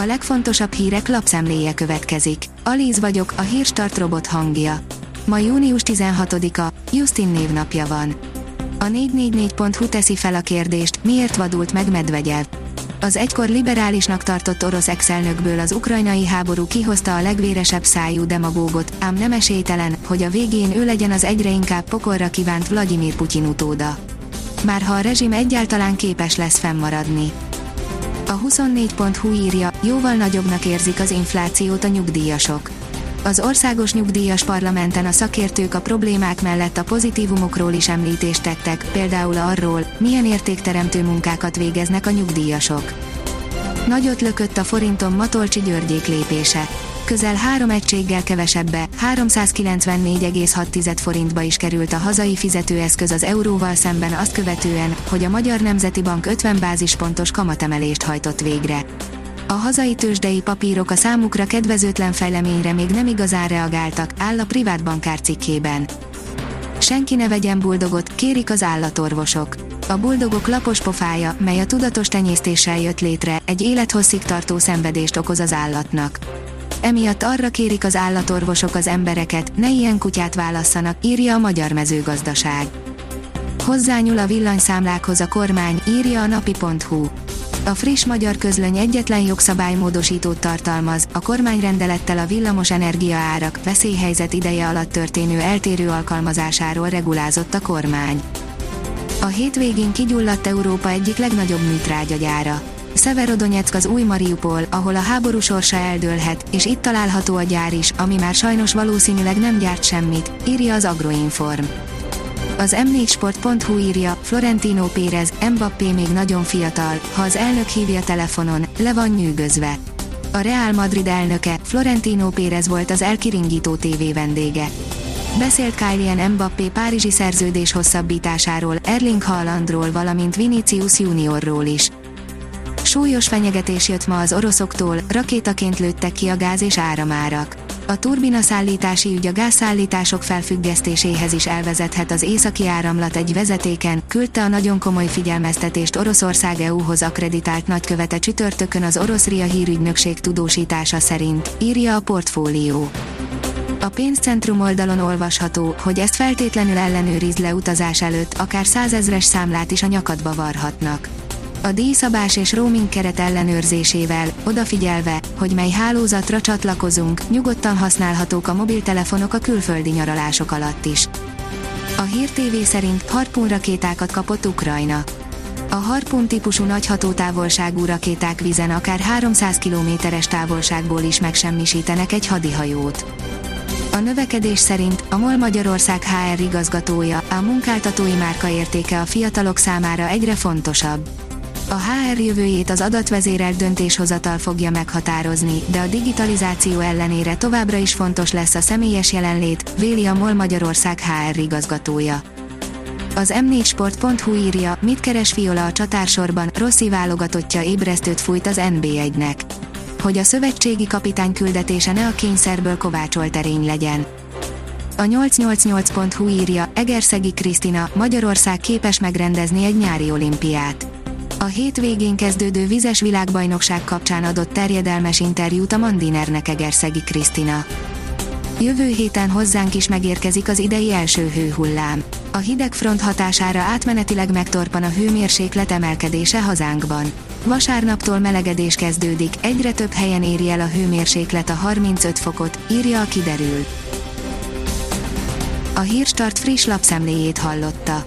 A legfontosabb hírek lapszemléje következik. Alíz vagyok, a hírstart robot hangja. Ma június 16-a, Justin névnapja van. A 444.hu teszi fel a kérdést, miért vadult meg Medvegyev. Az egykor liberálisnak tartott orosz exelnökből az ukrajnai háború kihozta a legvéresebb szájú demagógot, ám nem esélytelen, hogy a végén ő legyen az egyre inkább pokolra kívánt Vladimir Putyin utóda. Már ha a rezsim egyáltalán képes lesz fennmaradni. A 24.hu írja, jóval nagyobbnak érzik az inflációt a nyugdíjasok. Az országos nyugdíjas parlamenten a szakértők a problémák mellett a pozitívumokról is említést tettek, például arról, milyen értékteremtő munkákat végeznek a nyugdíjasok. Nagyot lökött a forinton Matolcsi Györgyék lépése. Közel három egységgel kevesebbe, 394,6 forintba is került a hazai fizetőeszköz az euróval szemben azt követően, hogy a Magyar Nemzeti Bank 50 bázispontos kamatemelést hajtott végre. A hazai tőzsdei papírok a számukra kedvezőtlen fejleményre még nem igazán reagáltak, áll a privát bankár cikkében. Senki ne vegyen buldogot, kérik az állatorvosok. A buldogok lapos pofája, mely a tudatos tenyésztéssel jött létre, egy élethosszig tartó szenvedést okoz az állatnak. Emiatt arra kérik az állatorvosok az embereket, ne ilyen kutyát válasszanak, írja a Magyar Mezőgazdaság. Hozzányúl a villanyszámlákhoz a kormány, írja a napi.hu. A friss magyar közlöny egyetlen jogszabálymódosítót tartalmaz, a kormányrendelettel a villamos energia árak veszélyhelyzet ideje alatt történő eltérő alkalmazásáról regulázott a kormány. A hétvégén kigyulladt Európa egyik legnagyobb műtrágyagyára. Severodonyeck az új Mariupol, ahol a háború sorsa eldőlhet, és itt található a gyár is, ami már sajnos valószínűleg nem gyárt semmit, írja az Agroinform. Az m4sport.hu írja, Florentino Pérez, Mbappé még nagyon fiatal, ha az elnök hívja telefonon, le van nyűgözve. A Real Madrid elnöke, Florentino Pérez volt az elkiringító TV vendége. Beszélt Kylian Mbappé párizsi szerződés hosszabbításáról, Erling Haalandról valamint Vinicius Juniorról is. Súlyos fenyegetés jött ma az oroszoktól, rakétaként lőttek ki a gáz és áramárak. A turbina szállítási ügy a gázszállítások felfüggesztéséhez is elvezethet az északi áramlat egy vezetéken, küldte a nagyon komoly figyelmeztetést Oroszország EU-hoz akreditált nagykövete csütörtökön az orosz RIA hírügynökség tudósítása szerint, írja a portfólió. A pénzcentrum oldalon olvasható, hogy ezt feltétlenül ellenőriz le utazás előtt, akár százezres számlát is a nyakadba varhatnak a díjszabás és roaming keret ellenőrzésével, odafigyelve, hogy mely hálózatra csatlakozunk, nyugodtan használhatók a mobiltelefonok a külföldi nyaralások alatt is. A Hír TV szerint Harpun rakétákat kapott Ukrajna. A Harpun típusú nagy hatótávolságú rakéták vizen akár 300 kilométeres távolságból is megsemmisítenek egy hadihajót. A növekedés szerint a MOL Magyarország HR igazgatója, a munkáltatói márka értéke a fiatalok számára egyre fontosabb. A HR jövőjét az adatvezérelt döntéshozatal fogja meghatározni, de a digitalizáció ellenére továbbra is fontos lesz a személyes jelenlét, véli a MOL Magyarország HR igazgatója. Az m4sport.hu írja, mit keres Fiola a csatársorban, Rossi válogatottja ébresztőt fújt az NB1-nek. Hogy a szövetségi kapitány küldetése ne a kényszerből kovácsolt erény legyen. A 888.hu írja, Egerszegi Krisztina, Magyarország képes megrendezni egy nyári olimpiát a hétvégén kezdődő vizes világbajnokság kapcsán adott terjedelmes interjút a Mandinernek Egerszegi Krisztina. Jövő héten hozzánk is megérkezik az idei első hőhullám. A hideg front hatására átmenetileg megtorpan a hőmérséklet emelkedése hazánkban. Vasárnaptól melegedés kezdődik, egyre több helyen éri el a hőmérséklet a 35 fokot, írja a kiderül. A Hírstart friss lapszemléjét hallotta.